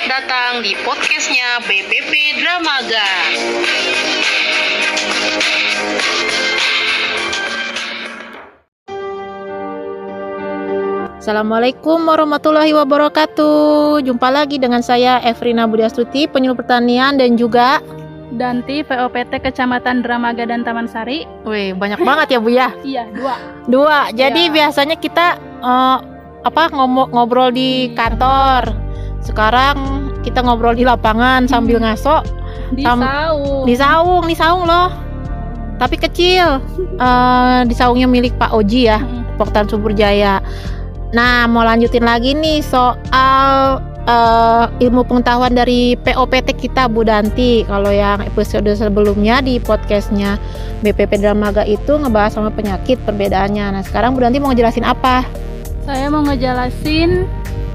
Selamat datang di podcastnya BPP Dramaga. Assalamualaikum warahmatullahi wabarakatuh. Jumpa lagi dengan saya Evrina Budiastuti, penyuluh pertanian dan juga Danti POPT Kecamatan Dramaga dan Taman Sari. Wih, banyak banget ya Bu ya. Iya, dua. Dua. Jadi Iya. biasanya kita eh, apa ngobrol di kantor. Sekarang kita ngobrol di lapangan sambil ngaso Di Tam- saung. di saung, di saung loh. Tapi kecil. Eh, di saungnya milik Pak Oji ya. Mm. Poktan Subur Jaya. Nah, mau lanjutin lagi nih soal eh, ilmu pengetahuan dari POPT kita Bu Danti. Kalau yang episode sebelumnya di podcastnya BPP Dramaga itu ngebahas sama penyakit perbedaannya. Nah, sekarang Bu Danti mau ngejelasin apa? Saya mau ngejelasin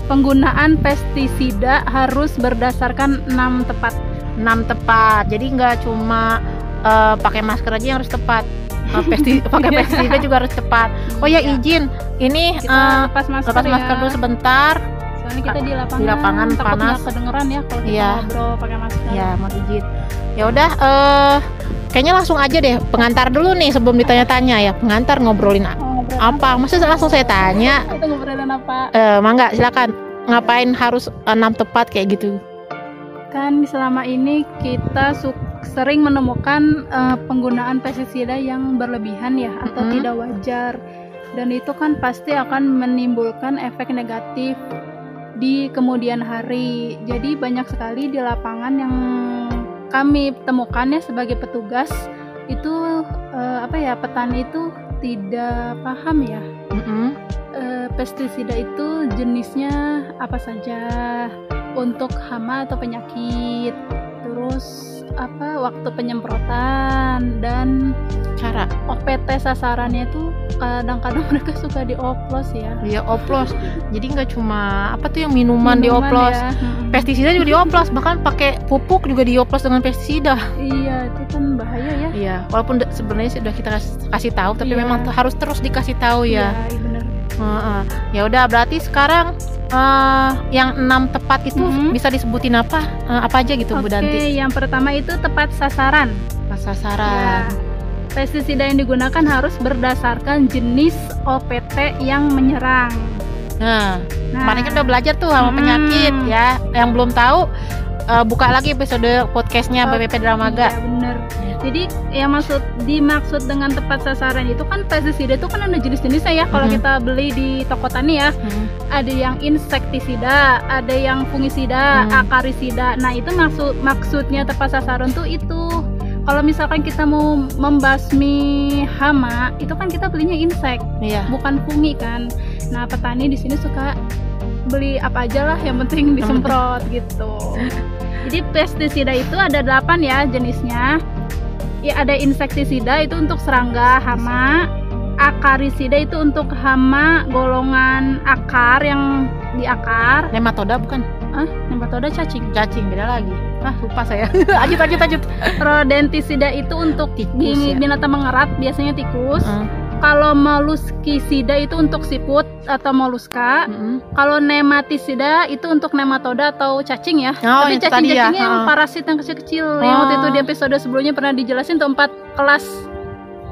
penggunaan pestisida harus berdasarkan 6 tepat. 6 tepat. Jadi nggak cuma eh, pakai masker aja yang harus tepat. Eh, pesti pakai pestisida juga harus tepat. Oh ya Iya. izin, ini Kita eh, lepas masker lepas ya. masker dulu sebentar. Soalnya kita di lapangan. Di lapangan takut panas. kedengeran ya kalau kita Iya. ngobrol pakai masker. Ya, mau izin. Ya udah eh kayaknya langsung aja deh pengantar dulu nih sebelum ditanya-tanya ya. Pengantar ngobrolin apa? Masa langsung saya tanya? Kita ngobrolin apa? Eh, mangga silakan. Ngapain harus enam tepat kayak gitu? Kan selama ini kita sering menemukan eh, penggunaan pestisida yang berlebihan ya atau Mm-mm. tidak wajar dan itu kan pasti akan menimbulkan efek negatif di kemudian hari. Jadi banyak sekali di lapangan yang kami temukan ya sebagai petugas itu eh, apa ya petani itu tidak paham ya. Mm-mm. eh, pestisida itu jenisnya apa saja? Untuk hama atau penyakit terus apa waktu penyemprotan dan Cara? OPT sasarannya itu kadang-kadang mereka suka dioplos ya Ya oplos. Jadi nggak cuma apa tuh yang minuman, dioplos. ya. Pestisida juga dioplos, bahkan pakai pupuk juga dioplos dengan pestisida. iya itu kan bahaya ya Iya, walaupun sebenarnya sudah kita kas- kasih tahu, tapi Iya. memang harus terus dikasih tahu ya. iya benar Heeh. Ya udah berarti sekarang eh, yang enam tepat itu Mhm. bisa disebutin apa? Eh, apa aja gitu Bu oke Danti? yang pertama itu tepat sasaran Ya, sasaran. pestisida yang digunakan harus berdasarkan jenis OPT yang menyerang Nah, Nah, kemarin kan udah belajar tuh sama Hmm. penyakit ya. Yang belum tahu eh, buka lagi episode podcastnya Oke, BPP Dramaga. Iya bener. Jadi yang maksud dimaksud dengan tepat sasaran itu kan pestisida itu kan ada jenis-jenisnya ya. Kalau Mhm. kita beli di toko tani ya, Hmm. ada yang insektisida, ada yang fungisida, Hmm. akarisida. Nah itu maksud maksudnya tepat sasaran tuh itu. Kalau misalkan kita mau membasmi hama, itu kan kita belinya insek, Iya. bukan fungi kan. Nah petani di sini suka beli apa aja lah, yang penting disemprot gitu. Jadi pestisida itu ada 8 ya jenisnya. Ya ada insektisida itu untuk serangga, hama. Akarisida itu untuk hama golongan akar yang di akar. Nematoda bukan? Ah, nematoda cacing. Cacing beda lagi. Ah, lupa saya. lanjut lanjut lanjut. Rodentisida itu untuk Tikus ya? binatang mengerat, biasanya tikus. Hmm. Kalau moluskisida itu untuk siput atau moluska. Mm-mm. Kalau nematisida itu untuk nematoda atau cacing ya. Oh, Tapi tadi ya, cacing-cacingnya yang ha. parasit yang kecil-kecil yang waktu Oh. itu di episode sebelumnya pernah dijelasin tuh empat kelas.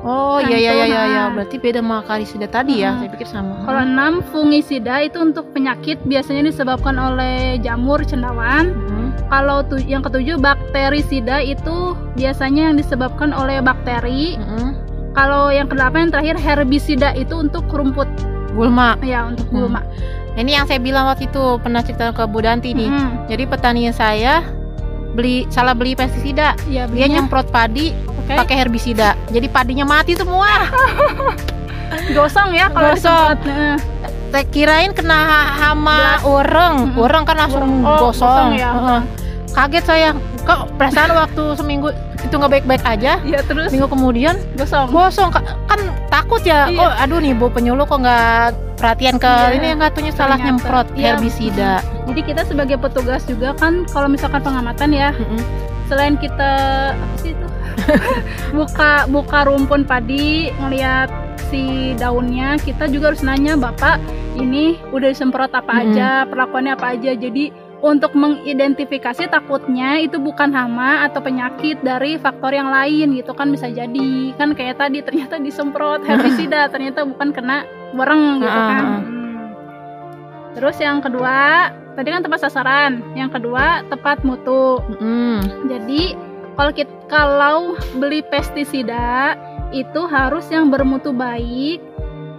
Oh iya iya itu, iya iya. nah. Berarti beda sama karisida tadi ya. Hmm. Saya pikir sama. Kalau enam fungisida itu untuk penyakit biasanya disebabkan oleh jamur cendawan. Hmm. Kalau tu- yang ketujuh bakterisida itu biasanya yang disebabkan oleh bakteri. Mm-mm. Kalau yang kedelapan yang terakhir herbisida itu untuk rumput Gulma. ya untuk Hmm. gulma. Ini yang saya bilang waktu itu pernah cerita ke Bu Danti nih. Mm-mm. Jadi petani saya beli salah beli pestisida. Ya, Dia nyemprot padi oke. pakai herbisida. Jadi padinya mati semua. gosong ya kalau Gosong. disemprot. Saya kirain kena ha- hama ureng. Mm-mm. Ureng kan langsung Oh, gosong. ya. Heeh. Kaget saya. Kok perasaan waktu seminggu itu nggak baik-baik aja. Ya terus Minggu kemudian gosong. gosong Ka- kan takut ya. Iya. Kok aduh nih Bu penyuluh kok nggak perhatian ke Iya. ini yang katanya salah nyemprot Iya. herbisida. Jadi kita sebagai petugas juga kan kalau misalkan pengamatan ya, Mm-mm. selain kita apa sih itu buka buka rumpun padi ngelihat si daunnya, kita juga harus nanya bapak ini udah disemprot apa Mm-mm. aja, perlakuannya apa aja. Jadi untuk mengidentifikasi takutnya itu bukan hama atau penyakit dari faktor yang lain gitu kan bisa jadi kan kayak tadi ternyata disemprot herbisida ternyata bukan kena bereng gitu kan. Hmm. terus yang kedua tadi kan tepat sasaran yang kedua tepat mutu Mm. jadi kalau kita kalau beli pestisida itu harus yang bermutu baik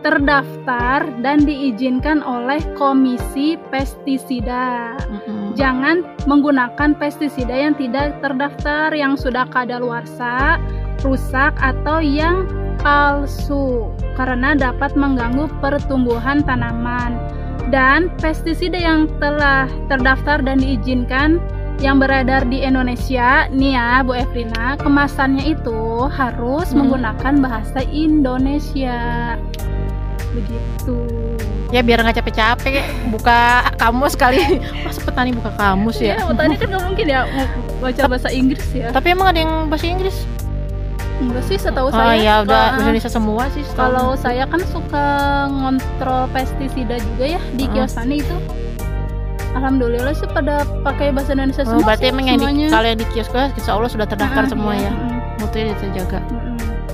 terdaftar dan diizinkan oleh Komisi Pestisida. Mm-mm. Jangan menggunakan pestisida yang tidak terdaftar, yang sudah kadaluarsa, rusak atau yang palsu karena dapat mengganggu pertumbuhan tanaman. Dan pestisida yang telah terdaftar dan diizinkan yang beredar di Indonesia, nih ya Bu Evrina, kemasannya itu harus Hmm. menggunakan bahasa Indonesia. Begitu. Ya biar nggak capek-capek buka kamus kali. Masa petani buka kamus ya? Ya, tadi kan nggak mungkin ya baca bahasa Inggris ya. Tapi emang ada yang bahasa Inggris? Enggak sih oh setahu saya. ya udah Kalau- Indonesia semua sih. setahu. Kalau saya kan suka ngontrol pestisida juga ya di Ah. kios tani itu. Alhamdulillah sih pada pakai bahasa Indonesia Oh, semua berarti sih, emang yang di, kalau yang di kios kios insya Allah sudah terdaftar Ah, semua ya. iya, mm, Mutunya terjaga.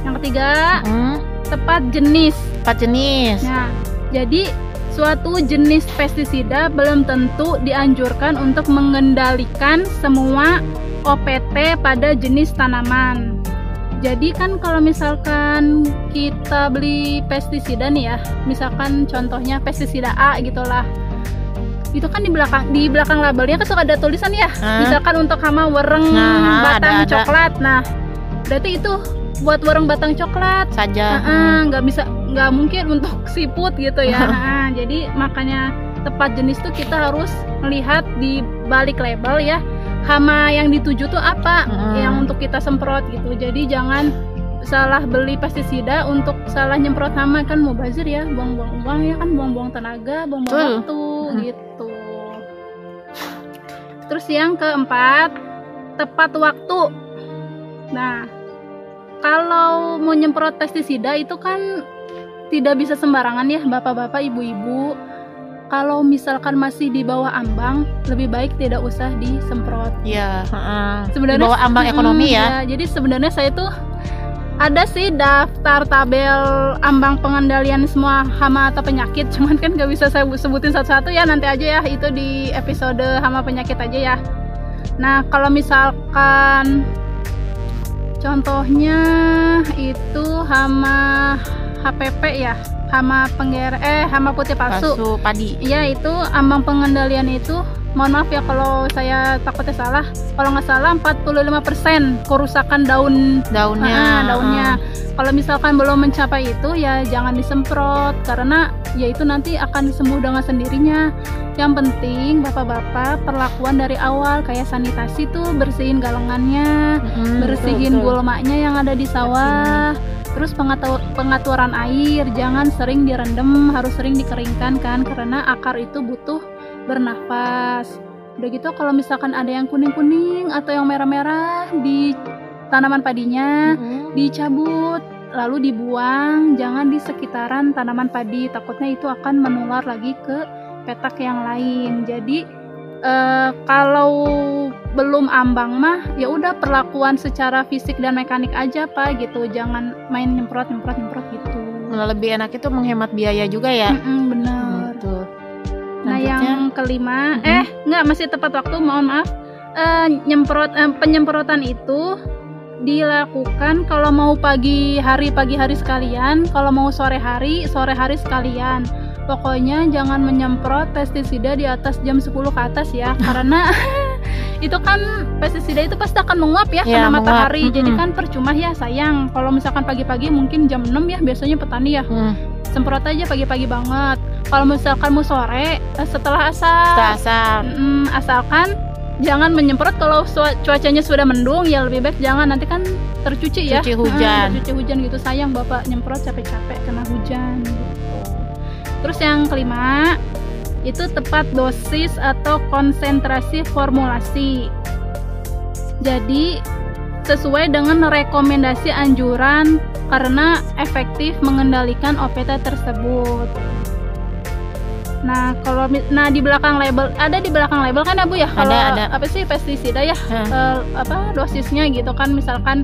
Yang ketiga, Hmm, tepat jenis. Empat jenis. Nah, jadi suatu jenis pestisida belum tentu dianjurkan untuk mengendalikan semua OPT pada jenis tanaman. Jadi kan kalau misalkan kita beli pestisida nih ya, misalkan contohnya pestisida A gitulah. Itu kan di belakang di belakang labelnya kan suka ada tulisan ya. Ah. Misalkan untuk hama wereng Nah, batang ada, ada. coklat. Nah, berarti itu buat wereng batang coklat Saja. Nggak bisa nggak mungkin untuk siput gitu ya Ah, jadi makanya tepat jenis tuh kita harus melihat di balik label ya hama yang dituju tuh apa Mm. yang untuk kita semprot gitu jadi jangan salah beli pestisida untuk salah nyemprot hama kan mau bazir ya buang-buang uang ya kan buang-buang tenaga buang-buang Betul. waktu Mm. gitu terus yang keempat tepat waktu nah kalau mau nyemprot pestisida itu kan tidak bisa sembarangan ya bapak-bapak ibu-ibu kalau misalkan masih di bawah ambang lebih baik tidak usah disemprot Iya. heeh. sebenarnya Di bawah ambang Mm, ekonomi ya. jadi sebenarnya saya tuh ada sih daftar tabel ambang pengendalian semua hama atau penyakit cuman kan gak bisa saya sebutin satu-satu ya nanti aja ya itu di episode hama penyakit aja ya nah kalau misalkan contohnya itu hama HPP ya hama pengger eh hama putih palsu. Palsu padi. Iya itu ambang pengendalian itu mohon maaf ya kalau saya takutnya salah. Kalau nggak salah 45% kerusakan daun. Daunnya. Ah, daunnya. Kalau misalkan belum mencapai itu ya jangan disemprot karena ya itu nanti akan sembuh dengan sendirinya. Yang penting bapak-bapak perlakuan dari awal kayak sanitasi tuh bersihin galengannya Mm, bersihin betul, betul. gulmanya yang ada di sawah terus pengatu- pengaturan air jangan sering direndam harus sering dikeringkan kan karena akar itu butuh bernafas udah gitu kalau misalkan ada yang kuning-kuning atau yang merah-merah di tanaman padinya Mm. dicabut lalu dibuang jangan di sekitaran tanaman padi takutnya itu akan menular lagi ke petak yang lain jadi eh, kalau belum ambang mah ya udah perlakuan secara fisik dan mekanik aja pak gitu jangan main nyemprot nyemprot nyemprot gitu Malah lebih enak itu menghemat biaya juga ya. Mm-mm, bener Betul. Nah, Lanjutnya. yang kelima, Mhm. eh, nggak masih tepat waktu, mohon maaf. Eh, nyemprot eh, penyemprotan itu dilakukan kalau mau pagi hari pagi hari sekalian, kalau mau sore hari sore hari sekalian. Pokoknya jangan menyemprot pestisida di atas jam 10 ke atas ya, karena itu kan pestisida itu pasti akan menguap ya Ya, kena menguap. matahari. Jadi Mhm. kan percuma ya sayang. Kalau misalkan pagi-pagi mungkin jam 6 ya biasanya petani ya Hmm, semprot aja pagi-pagi banget. Kalau misalkan mau sore eh, setelah asar, asap. Mm, asalkan jangan menyemprot kalau cuacanya sudah mendung ya lebih baik jangan nanti kan tercuci ya. Cuci hujan. Mm, tercuci hujan gitu sayang bapak nyemprot capek-capek kena hujan. Terus yang kelima itu tepat dosis atau konsentrasi formulasi. Jadi sesuai dengan rekomendasi anjuran karena efektif mengendalikan OPT tersebut. Nah, kalau nah di belakang label ada di belakang label kan ya Bu ya? Kalau ada. apa sih pestisida ya? Hah. Eh, apa dosisnya gitu kan misalkan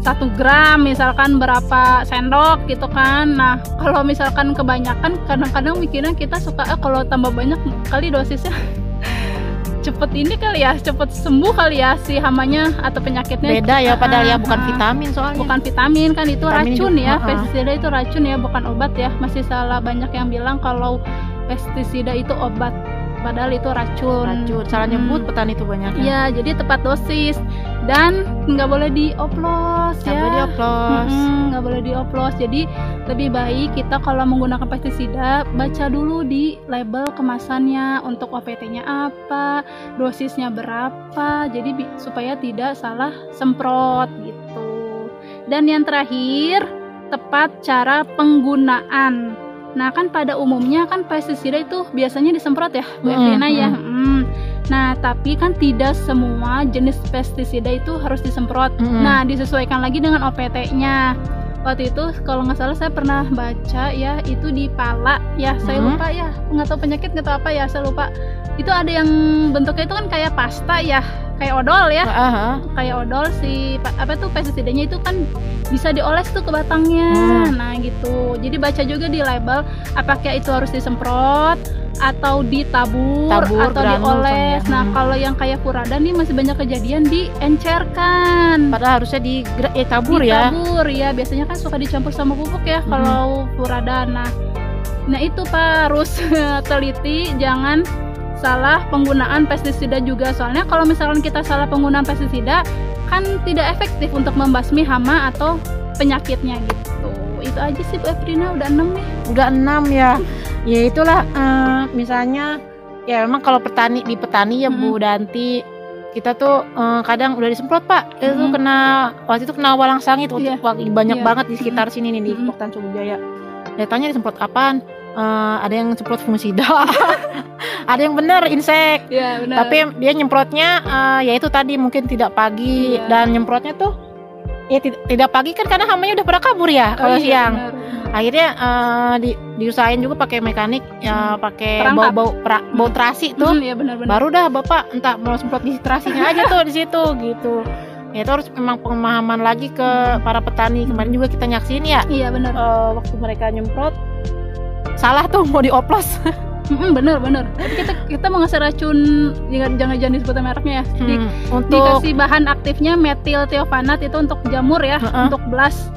satu gram misalkan berapa sendok gitu kan. Nah kalau misalkan kebanyakan kadang-kadang mikirnya kita suka ah kalau tambah banyak kali dosisnya cepet ini kali ya cepet sembuh kali ya si hamanya atau penyakitnya. Beda ya padahal ya bukan vitamin soalnya. Bukan vitamin kan itu Vitamin racun juga, ya pestisida itu racun ya bukan obat ya. Masih salah banyak yang bilang kalau pestisida itu obat padahal itu racun racun salah Hmm. nyebut petani itu banyak Iya, jadi tepat dosis dan nggak boleh dioplos Nggak ya. boleh dioplos. Nggak boleh dioplos. Jadi lebih baik kita kalau menggunakan pestisida baca dulu di label kemasannya untuk OPT-nya apa, dosisnya berapa. Jadi supaya tidak salah semprot gitu. Dan yang terakhir tepat cara penggunaan. Nah kan pada umumnya kan pestisida itu biasanya disemprot ya, Bu Mm, Evelina ya. mm. Nah tapi kan tidak semua jenis pestisida itu harus disemprot. Nah disesuaikan lagi dengan OPT-nya. Waktu itu kalau nggak salah saya pernah baca ya itu di pala ya saya Mm. lupa ya nggak tahu penyakit nggak tahu apa ya saya lupa. Itu ada yang bentuknya itu kan kayak pasta ya kayak odol ya Ah, ah, ah. kayak odol si pa- apa tuh pestisidanya itu kan bisa dioles tuh ke batangnya. Hmm. Nah, gitu. Jadi baca juga di label apakah itu harus disemprot atau ditabur Tabur, atau dioles. ya. Nah, Hmm. kalau yang kayak furada nih masih banyak kejadian diencerkan. padahal harusnya di eh, tabur ya Ditabur ya. Biasanya kan suka dicampur sama pupuk ya Hmm. kalau furada. Nah, nah itu Pak harus teliti jangan salah penggunaan pestisida juga. Soalnya kalau misalkan kita salah penggunaan pestisida kan tidak efektif untuk membasmi hama atau penyakitnya gitu. Itu aja sih Bu Evrina udah enam nih. Udah enam ya. Ya itulah eh, misalnya ya memang kalau petani di petani ya Bu Mm. Danti kita tuh eh, kadang udah disemprot Pak. Itu Mm. kena waktu itu kena walang sangit waktu waktu- banyak Iya. banget di sekitar sini nih di Mm. Poktan Subujaya datanya disemprot apaan Eh, ada yang semprot fungisida ada yang bener insek. Ya benar tapi dia nyemprotnya eh, ya itu tadi mungkin tidak pagi. Iya. dan nyemprotnya tuh ya tid- tidak pagi kan karena hamanya udah pada kabur ya kalau siang. akhirnya eh, di, diusahain juga pakai mekanik ya pakai bau bau pra- bau terasi tuh. Ya benar-benar baru dah bapak entah mau semprot di terasinya aja tuh di situ gitu. Ya itu harus memang pemahaman lagi ke para petani. Kemarin juga kita nyaksin ya. Iya benar eh, waktu mereka nyemprot salah tuh mau dioplos Mm-mm, bener bener tapi kita kita mau ngasih racun jangan jangan jangan disebut mereknya ya Di- Hmm, untuk dikasih bahan aktifnya metil thiofanat itu untuk jamur ya Heeh. untuk belas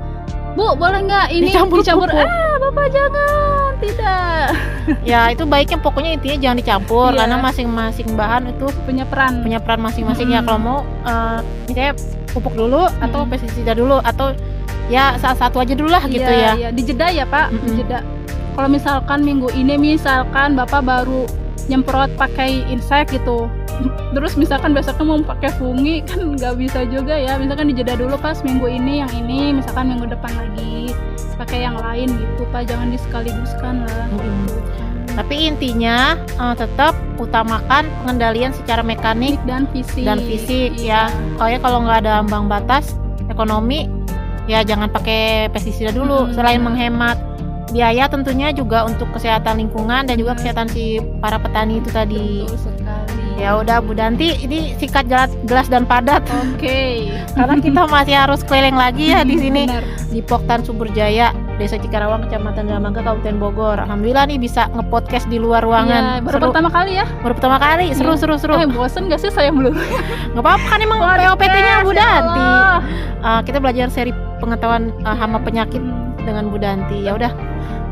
bu boleh nggak ini Dicampur dicampur pupuk. ah bapak jangan tidak ya itu baiknya pokoknya intinya jangan dicampur Iya. karena masing-masing bahan itu punya peran punya peran masing-masing ya Mm-mm. kalau mau eh, misalnya pupuk dulu atau Mm. pestisida dulu atau ya salah satu aja dulu lah gitu Iya, ya iya. dijeda ya pak Mm-mm. dijeda kalau misalkan minggu ini misalkan bapak baru nyemprot pakai insek gitu terus misalkan besoknya mau pakai fungi kan nggak bisa juga ya misalkan dijeda dulu pas minggu ini yang ini misalkan minggu depan lagi pakai yang lain gitu pak jangan disekaligus-kan lah gitu. tapi intinya eh, tetap utamakan pengendalian secara mekanik dan fisik dan fisik Iya. ya soalnya kalau nggak ada ambang batas ekonomi ya jangan pakai pestisida dulu Mm-mm. selain menghemat biaya tentunya juga untuk kesehatan lingkungan dan juga Benar. kesehatan si para petani itu tadi. Ya udah Bu Danti ini sikat jelas, jelas dan padat. Oke. Karena kita masih harus keliling lagi ya di sini. Benar. di Poktan Suburjaya Desa Cikarawang Kecamatan Dramaga Kabupaten Bogor. Alhamdulillah nih bisa ngepodcast di luar ruangan. Iya, baru seru. pertama kali ya. Baru pertama kali. Seru Iya. seru seru eh bosen gak sih saya belum nggak apa-apa kan emang POPT-nya Bu Ya Danti. Uh, kita belajar seri pengetahuan uh, hama penyakit Hmm. dengan Bu Danti. Ya udah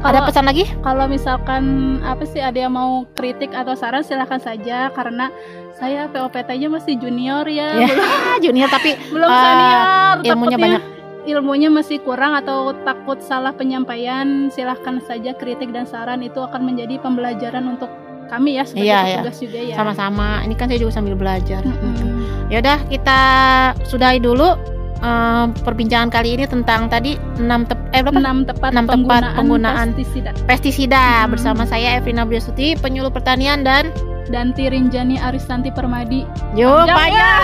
ada Kalau- pesan lagi kalau misalkan apa sih ada yang mau kritik atau saran silahkan saja karena saya POPT-nya masih junior ya, Ya, belum, junior tapi belum ah, senior. ilmunya takutnya banyak. Ilmunya masih kurang atau takut salah penyampaian, silahkan saja kritik dan saran itu akan menjadi pembelajaran untuk kami ya sebagai Iya, iya. petugas juga ya. sama-sama ini kan saya juga sambil belajar Mm-mm. ya udah kita sudahi dulu eh, perbincangan kali ini tentang tadi 6 tep eh berapa? enam tepat Enam tepat penggunaan pestisida pestisida Hmm. bersama saya Evrina Briasuti penyuluh pertanian dan dan Tirinjani Aristanti Permadi Yo Panjang panjang.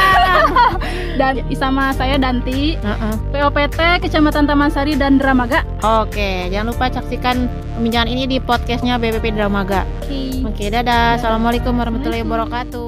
dan sama saya Danti Heeh. POPT Kecamatan Tamansari dan Dramaga Oke, jangan lupa saksikan pembincangan ini di podcastnya BPP Dramaga. Oke Oke, dadah. Assalamualaikum warahmatullahi wabarakatuh.